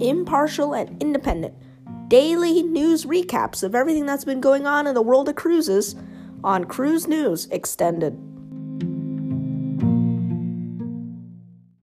impartial and independent daily news recaps of everything that's been going on in the world of cruises on Cruise News Extended.